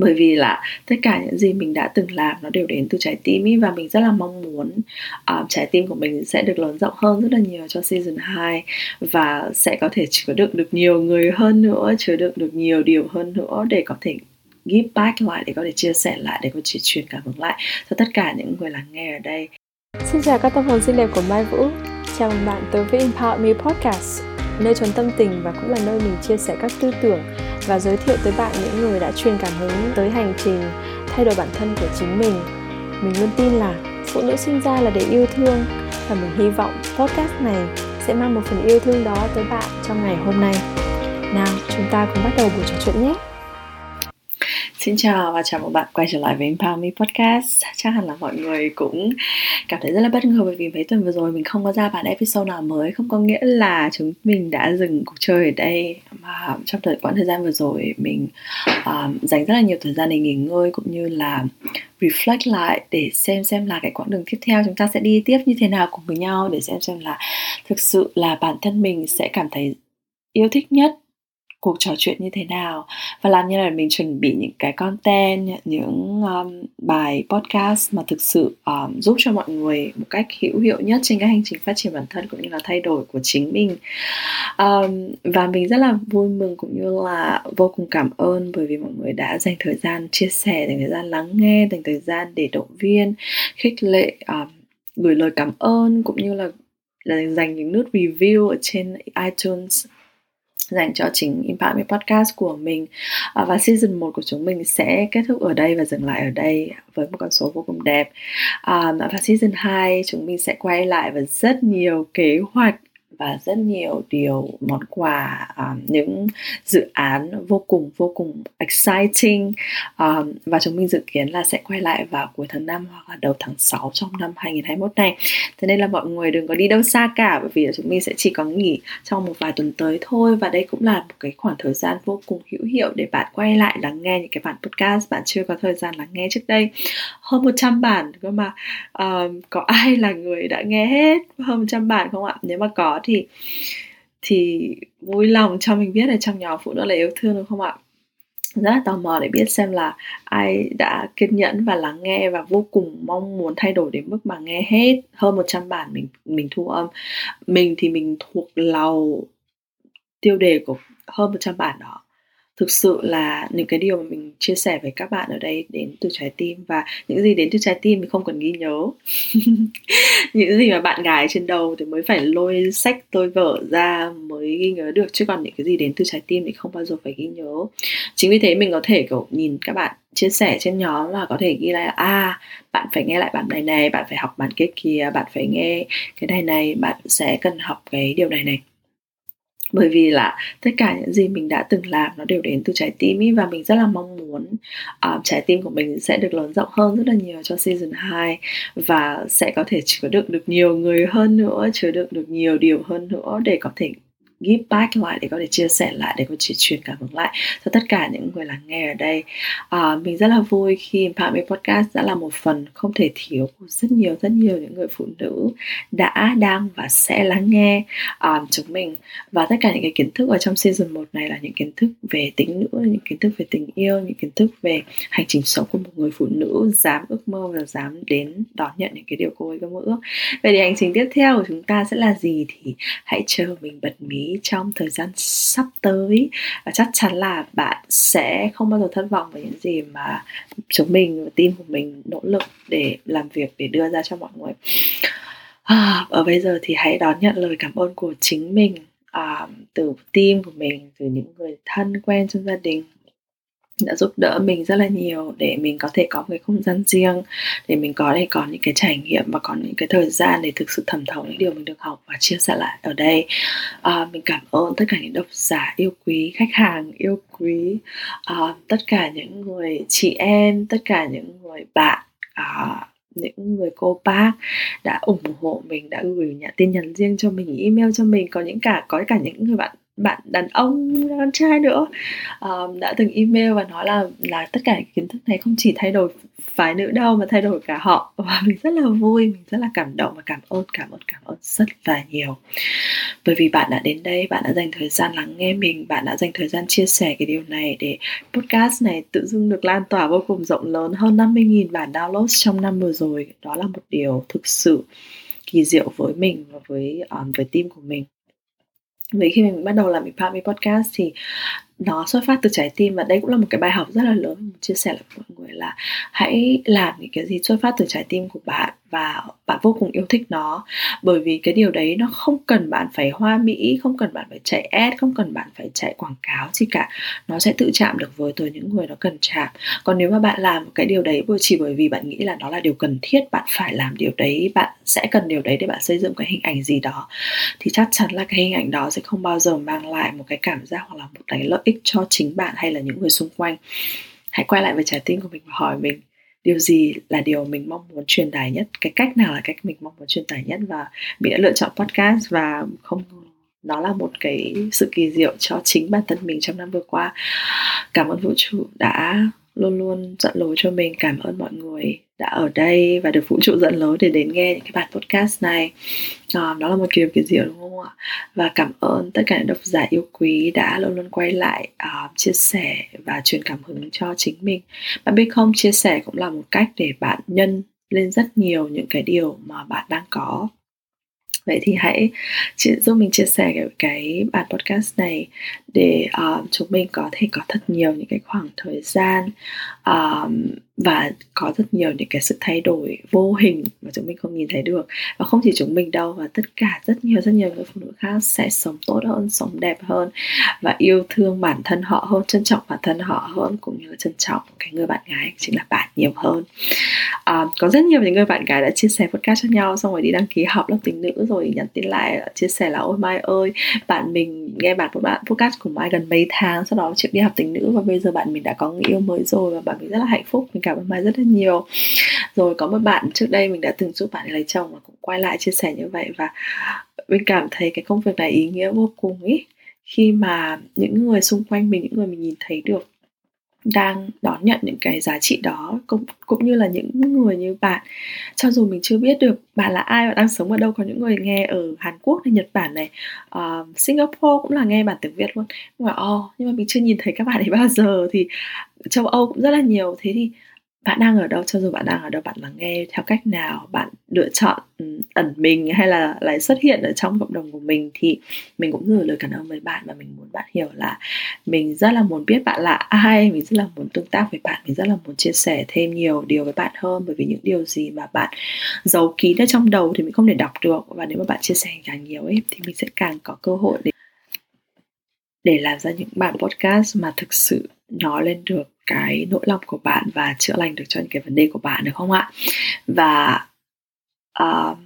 bởi vì là tất cả những gì mình đã từng làm nó đều đến từ trái tim ý và mình rất là mong muốn uh, trái tim của mình sẽ được lớn rộng hơn rất là nhiều cho season 2 và sẽ có thể chứa đựng được nhiều người hơn nữa chứa đựng được nhiều điều hơn nữa để có thể give back lại để có thể chia sẻ lại để có thể truyền cảm hứng lại cho tất cả những người lắng nghe ở đây. Xin chào các tâm hồn xinh đẹp của Mai Vũ. Chào mừng bạn tới với Empower Me Podcast Nơi trốn tâm tình và cũng là nơi mình chia sẻ các tư tưởng và giới thiệu tới bạn những người đã truyền cảm hứng tới hành trình thay đổi bản thân của chính mình. Mình luôn tin là phụ nữ sinh ra là để yêu thương và mình hy vọng podcast này sẽ mang một phần yêu thương đó tới bạn trong ngày hôm nay. Nào, chúng ta cùng bắt đầu buổi trò chuyện nhé. Xin chào và chào mừng bạn quay trở lại với Empower Me Podcast. Chắc hẳn là mọi người cũng cảm thấy rất là bất ngờ bởi vì mấy tuần vừa rồi mình không có ra bản episode nào mới. Không có nghĩa là chúng mình đã dừng cuộc chơi ở đây Mà trong thời quãng thời gian vừa rồi mình um, dành rất là nhiều thời gian để nghỉ ngơi cũng như là reflect lại để xem xem là cái quãng đường tiếp theo chúng ta sẽ đi tiếp như thế nào cùng với nhau để xem xem là thực sự là bản thân mình sẽ cảm thấy yêu thích nhất cuộc trò chuyện như thế nào và làm như là mình chuẩn bị những cái content những um, bài podcast mà thực sự um, giúp cho mọi người một cách hữu hiệu nhất trên cái hành trình phát triển bản thân cũng như là thay đổi của chính mình. Um, và mình rất là vui mừng cũng như là vô cùng cảm ơn bởi vì mọi người đã dành thời gian chia sẻ dành thời gian lắng nghe dành thời gian để động viên khích lệ um, gửi lời cảm ơn cũng như là là dành những nút review ở trên iTunes dành cho chính Impact Podcast của mình. À, và season 1 của chúng mình sẽ kết thúc ở đây và dừng lại ở đây với một con số vô cùng đẹp. À, và season 2 chúng mình sẽ quay lại với rất nhiều kế hoạch và rất nhiều điều món quà um, những dự án vô cùng vô cùng exciting um, và chúng mình dự kiến là sẽ quay lại vào cuối tháng 5 hoặc là đầu tháng 6 trong năm 2021 này. Thế nên là mọi người đừng có đi đâu xa cả bởi vì chúng mình sẽ chỉ có nghỉ trong một vài tuần tới thôi. Và đây cũng là một cái khoảng thời gian vô cùng hữu hiệu để bạn quay lại lắng nghe những cái bản podcast bạn chưa có thời gian lắng nghe trước đây. Hơn 100 bản cơ mà um, có ai là người đã nghe hết? Hơn 100 bản không ạ? Nếu mà có thì thì thì vui lòng cho mình biết là trong nhóm phụ nữ là yêu thương, đúng không ạ? Rất là tò mò để biết xem là ai đã kiên nhẫn và lắng nghe và vô cùng mong muốn thay đổi đến mức mà nghe hết hơn 100 bản mình mình thu âm. Mình thì mình thuộc lầu tiêu đề của hơn 100 bản đó thực sự là những cái điều mà mình chia sẻ với các bạn ở đây đến từ trái tim và những gì đến từ trái tim mình không cần ghi nhớ. Những gì mà bạn gái trên đầu thì mới phải lôi sách tôi vở ra mới ghi nhớ được, chứ còn những cái gì đến từ trái tim thì không bao giờ phải ghi nhớ. Chính vì thế mình có thể, kiểu, nhìn các bạn chia sẻ trên nhóm và có thể ghi lại à bạn phải nghe lại bản này này, bạn phải học bản kia kia bạn phải nghe cái này này, bạn sẽ cần học cái điều này này bởi vì là tất cả những gì mình đã từng làm nó đều đến từ trái tim ý và mình rất là mong muốn uh, trái tim của mình sẽ được lớn rộng hơn rất là nhiều cho season 2 và sẽ có thể chứa đựng được nhiều người hơn nữa chứa đựng được nhiều điều hơn nữa để có thể give back lại để có thể chia sẻ lại để có thể truyền cảm hứng lại cho tất cả những người lắng nghe ở đây. À, mình rất là vui khi Empowerment Podcast đã là một phần không thể thiếu của rất nhiều rất nhiều những người phụ nữ đã đang và sẽ lắng nghe um, chúng mình. Và tất cả những cái kiến thức ở trong season 1 này là những kiến thức về tính nữ những kiến thức về tình yêu những kiến thức về hành trình sống của một người phụ nữ dám ước mơ và dám đến đón nhận những cái điều cô ấy có mơ ước. Vậy thì hành trình tiếp theo của chúng ta sẽ là gì thì hãy chờ mình bật mí trong thời gian sắp tới. Và chắc chắn là bạn sẽ không bao giờ thất vọng với những gì mà chúng mình và team của mình nỗ lực để làm việc để đưa ra cho mọi người. À, ở bây giờ thì hãy đón nhận lời cảm ơn của chính mình à, từ team của mình từ những người thân quen trong gia đình đã giúp đỡ mình rất là nhiều để mình có thể có một cái không gian riêng để mình có thể có những cái trải nghiệm và có những cái thời gian để thực sự thẩm thấu những điều mình được học và chia sẻ lại ở đây. À, mình cảm ơn tất cả những độc giả yêu quý khách hàng yêu quý à, tất cả những người chị em tất cả những người bạn à, những người cô bác đã ủng hộ mình đã gửi nhà tin nhắn riêng cho mình email cho mình có những cả có cả những người bạn bạn đàn ông con trai nữa. Um, đã từng email và nói là là tất cả kiến thức này không chỉ thay đổi phái nữ đâu mà thay đổi cả họ. Và mình rất là vui mình rất là cảm động và cảm ơn cảm ơn cảm ơn rất là nhiều. Bởi vì bạn đã đến đây bạn đã dành thời gian lắng nghe mình bạn đã dành thời gian chia sẻ cái điều này để podcast này tự dưng được lan tỏa vô cùng rộng lớn hơn 50.000 bản download trong năm vừa rồi. Đó là một điều thực sự kỳ diệu với mình và với um, với team của mình vì khi mình bắt đầu làm Empower Podcast thì nó xuất phát từ trái tim và đây cũng là một cái bài học rất là lớn mình chia sẻ lại với mọi người là hãy làm những cái gì xuất phát từ trái tim của bạn và bạn vô cùng yêu thích nó. Bởi vì cái điều đấy nó không cần bạn phải hoa mỹ, không cần bạn phải chạy ad, không cần bạn phải chạy quảng cáo gì cả. Nó sẽ tự chạm được với tới những người nó cần chạm. Còn nếu mà bạn làm cái điều đấy chỉ bởi vì bạn nghĩ là nó là điều cần thiết, bạn phải làm điều đấy, bạn sẽ cần điều đấy để bạn xây dựng cái hình ảnh gì đó, thì chắc chắn là cái hình ảnh đó sẽ không bao giờ mang lại một cái cảm giác hoặc là một cái lợi ích cho chính bạn hay là những người xung quanh. Hãy quay lại với trái tim của mình và hỏi mình điều gì là điều mình mong muốn truyền tải nhất, cái cách nào là cách mình mong muốn truyền tải nhất và mình đã lựa chọn podcast và không, nó là một cái sự kỳ diệu cho chính bản thân mình trong năm vừa qua. Cảm ơn vũ trụ đã luôn luôn dẫn lối cho mình. Cảm ơn mọi người đã ở đây và được vũ trụ dẫn lối để đến nghe những cái bản podcast này. À, đó là một điều kỳ diệu đúng không ạ? Và cảm ơn tất cả những độc giả yêu quý đã luôn luôn quay lại uh, chia sẻ và truyền cảm hứng cho chính mình. Bạn biết không? Chia sẻ cũng là một cách để bạn nhân lên rất nhiều những cái điều mà bạn đang có vậy thì hãy giúp mình chia sẻ cái, cái bản podcast này để uh, chúng mình có thể có thật nhiều những cái khoảng thời gian um, và có rất nhiều những cái sự thay đổi vô hình mà chúng mình không nhìn thấy được. Và không chỉ chúng mình đâu và tất cả rất nhiều rất nhiều người phụ nữ khác sẽ sống tốt hơn sống đẹp hơn và yêu thương bản thân họ hơn trân trọng bản thân họ hơn cũng như là trân trọng cái người bạn gái chính là bạn nhiều hơn à, có rất nhiều những người bạn gái đã chia sẻ podcast cho nhau xong rồi đi đăng ký học lớp tính nữ rồi nhắn tin lại chia sẻ là ôi mai ơi bạn mình nghe bạn của bạn podcast của mai gần mấy tháng sau đó chịu đi học tính nữ và bây giờ bạn mình đã có người yêu mới rồi và bạn mình rất là hạnh phúc mình cảm ơn mai rất là nhiều. Rồi có một bạn trước đây mình đã từng giúp bạn lấy chồng và cũng quay lại chia sẻ như vậy và mình cảm thấy cái công việc này ý nghĩa vô cùng ý. Khi mà những người xung quanh mình những người mình nhìn thấy được đang đón nhận những cái giá trị đó cũng cũng như là những người như bạn. Cho dù mình chưa biết được bạn là ai và đang sống ở đâu có những người nghe ở Hàn Quốc hay Nhật Bản này uh, Singapore cũng là nghe bản tiếng Việt luôn. Nhưng mà oh, nhưng mà mình chưa nhìn thấy các bạn ấy bao giờ thì châu Âu cũng rất là nhiều. Thế thì bạn đang ở đâu? Cho dù bạn đang ở đâu, bạn lắng nghe theo cách nào? Bạn lựa chọn ừ, ẩn mình hay là lại xuất hiện ở trong cộng đồng của mình thì mình cũng gửi lời cảm ơn với bạn và mình muốn bạn hiểu là mình rất là muốn biết bạn là ai, mình rất là muốn tương tác với bạn, mình rất là muốn chia sẻ thêm nhiều điều với bạn hơn. Bởi vì những điều gì mà bạn giấu kín ở trong đầu thì mình không thể đọc được. Và nếu mà bạn chia sẻ càng nhiều ấy, thì mình sẽ càng có cơ hội để để làm ra những bản podcast mà thực sự nói lên được cái nỗi lòng của bạn và chữa lành được cho những cái vấn đề của bạn được không ạ? Và uh,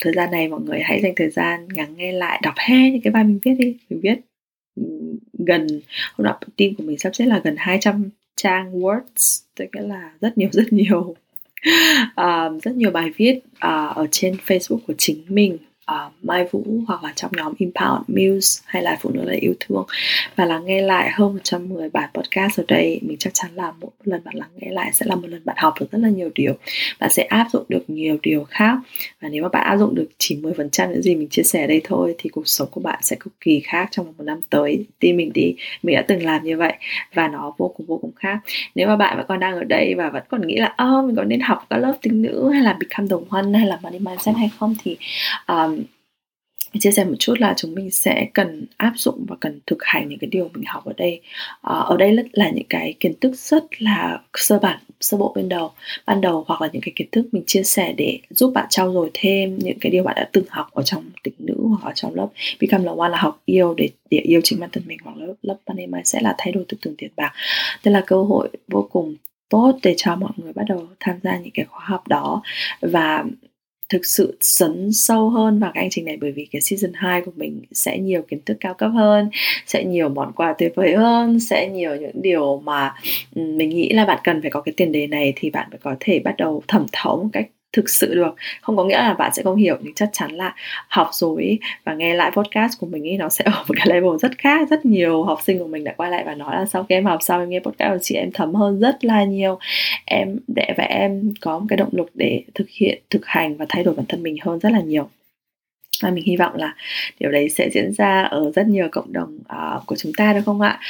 thời gian này mọi người hãy dành thời gian ngắn nghe lại đọc he những cái bài mình viết đi. Mình viết gần hôm nọ team của mình sắp xếp là gần 200 trang words tức là rất nhiều rất nhiều uh, rất nhiều bài viết uh, ở trên Facebook của chính mình uh, Mai Vũ hoặc là trong nhóm Empower Muse hay là Phụ nữ là yêu thương. Và lắng nghe lại hơn 110 bản podcast ở đây. Mình chắc chắn là mỗi lần bạn lắng nghe lại sẽ là một lần bạn học được rất là nhiều điều. Bạn sẽ áp dụng được nhiều điều khác. Và nếu mà bạn áp dụng được chỉ 10% những gì mình chia sẻ đây thôi thì cuộc sống của bạn sẽ cực kỳ khác trong một năm tới. Tin mình đi. Mình đã từng làm như vậy. Và nó vô cùng vô cùng khác. Nếu mà bạn vẫn còn đang ở đây và vẫn còn nghĩ là ơ oh, mình có nên học các lớp tính nữ hay là become the one hay là money mindset hay không? thì um, chia sẻ một chút là chúng mình sẽ cần áp dụng và cần thực hành những cái điều mình học ở đây. À, ở đây là những cái kiến thức rất là sơ bản sơ bộ ban đầu ban đầu hoặc là những cái kiến thức mình chia sẻ để giúp bạn trau dồi thêm những cái điều bạn đã từng học ở trong tính nữ hoặc ở trong lớp. Become là one là học yêu để để yêu chính bản thân mình hoặc lớp lớp money sẽ là thay đổi tư tưởng tiền bạc. Đây là cơ hội vô cùng tốt để cho mọi người bắt đầu tham gia những cái khóa học đó. Và thực sự sấn sâu hơn vào cái hành trình này, bởi vì cái season 2 của mình sẽ nhiều kiến thức cao cấp hơn, sẽ nhiều món quà tuyệt vời hơn, sẽ nhiều những điều mà ừ, mình nghĩ là bạn cần phải có cái tiền đề này thì bạn phải có thể bắt đầu thẩm thấu một cách thực sự được. Không có nghĩa là bạn sẽ không hiểu nhưng chắc chắn là học rồi và nghe lại podcast của mình ý, nó sẽ ở một cái level rất khác. Rất nhiều học sinh của mình đã quay lại và nói là sau khi em học xong em nghe podcast của chị em thấm hơn rất là nhiều. Em để và em có một cái động lực để thực hiện thực hành và thay đổi bản thân mình hơn rất là nhiều và mình hy vọng là điều đấy sẽ diễn ra ở rất nhiều cộng đồng uh, của chúng ta được không ạ?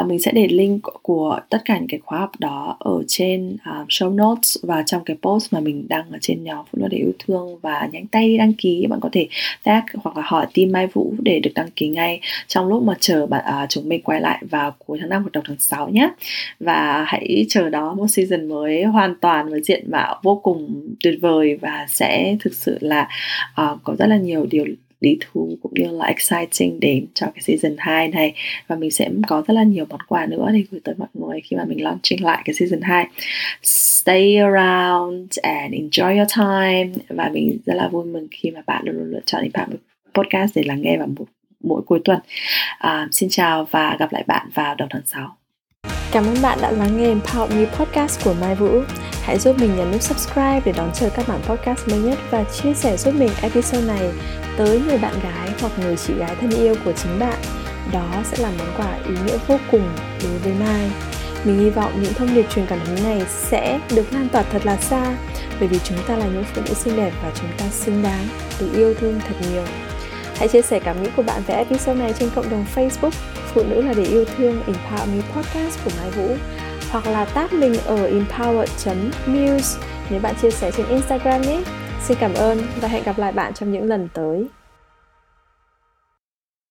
Uh, mình sẽ để link của, của tất cả những cái khóa học đó ở trên uh, show notes và trong cái post mà mình đăng ở trên nhóm phụ nữ để yêu thương. Và nhánh tay đăng ký bạn có thể tag hoặc là hỏi team Mai Vũ để được đăng ký ngay trong lúc mà chờ bạn uh, chúng mình quay lại vào cuối tháng 5 hoặc đầu tháng 6 nhé. Và hãy chờ đó một season mới hoàn toàn với diện mạo vô cùng tuyệt vời và sẽ thực sự là uh, có rất là nhiều điều lý thú cũng như là exciting đến cho cái season 2 này. Và mình sẽ có rất là nhiều món quà nữa để gửi tới mọi người khi mà mình launching lại cái season 2 stay around and enjoy your time. Và mình rất là vui mừng khi mà bạn luôn luôn lựa chọn Impact Podcast để lắng nghe vào mỗi, mỗi cuối tuần. À, xin chào và gặp lại bạn vào đầu tháng 6 Cảm ơn bạn đã lắng nghe Empower Me Podcast của Mai Vũ. Hãy giúp mình nhấn nút subscribe để đón chờ các bản podcast mới nhất và chia sẻ giúp mình episode này tới người bạn gái hoặc người chị gái thân yêu của chính bạn. Đó sẽ là món quà ý nghĩa vô cùng đối với Mai. Mình hy vọng những thông điệp truyền cảm hứng này sẽ được lan tỏa thật là xa, bởi vì chúng ta là những phụ nữ xinh đẹp và chúng ta xứng đáng, được yêu thương thật nhiều. Hãy chia sẻ cảm nghĩ của bạn về episode này trên cộng đồng Facebook Phụ nữ là để yêu thương, Empower Me Podcast của Mai Vũ hoặc là tag mình ở empower.muse nếu bạn chia sẻ trên Instagram nhé. Xin cảm ơn và hẹn gặp lại bạn trong những lần tới.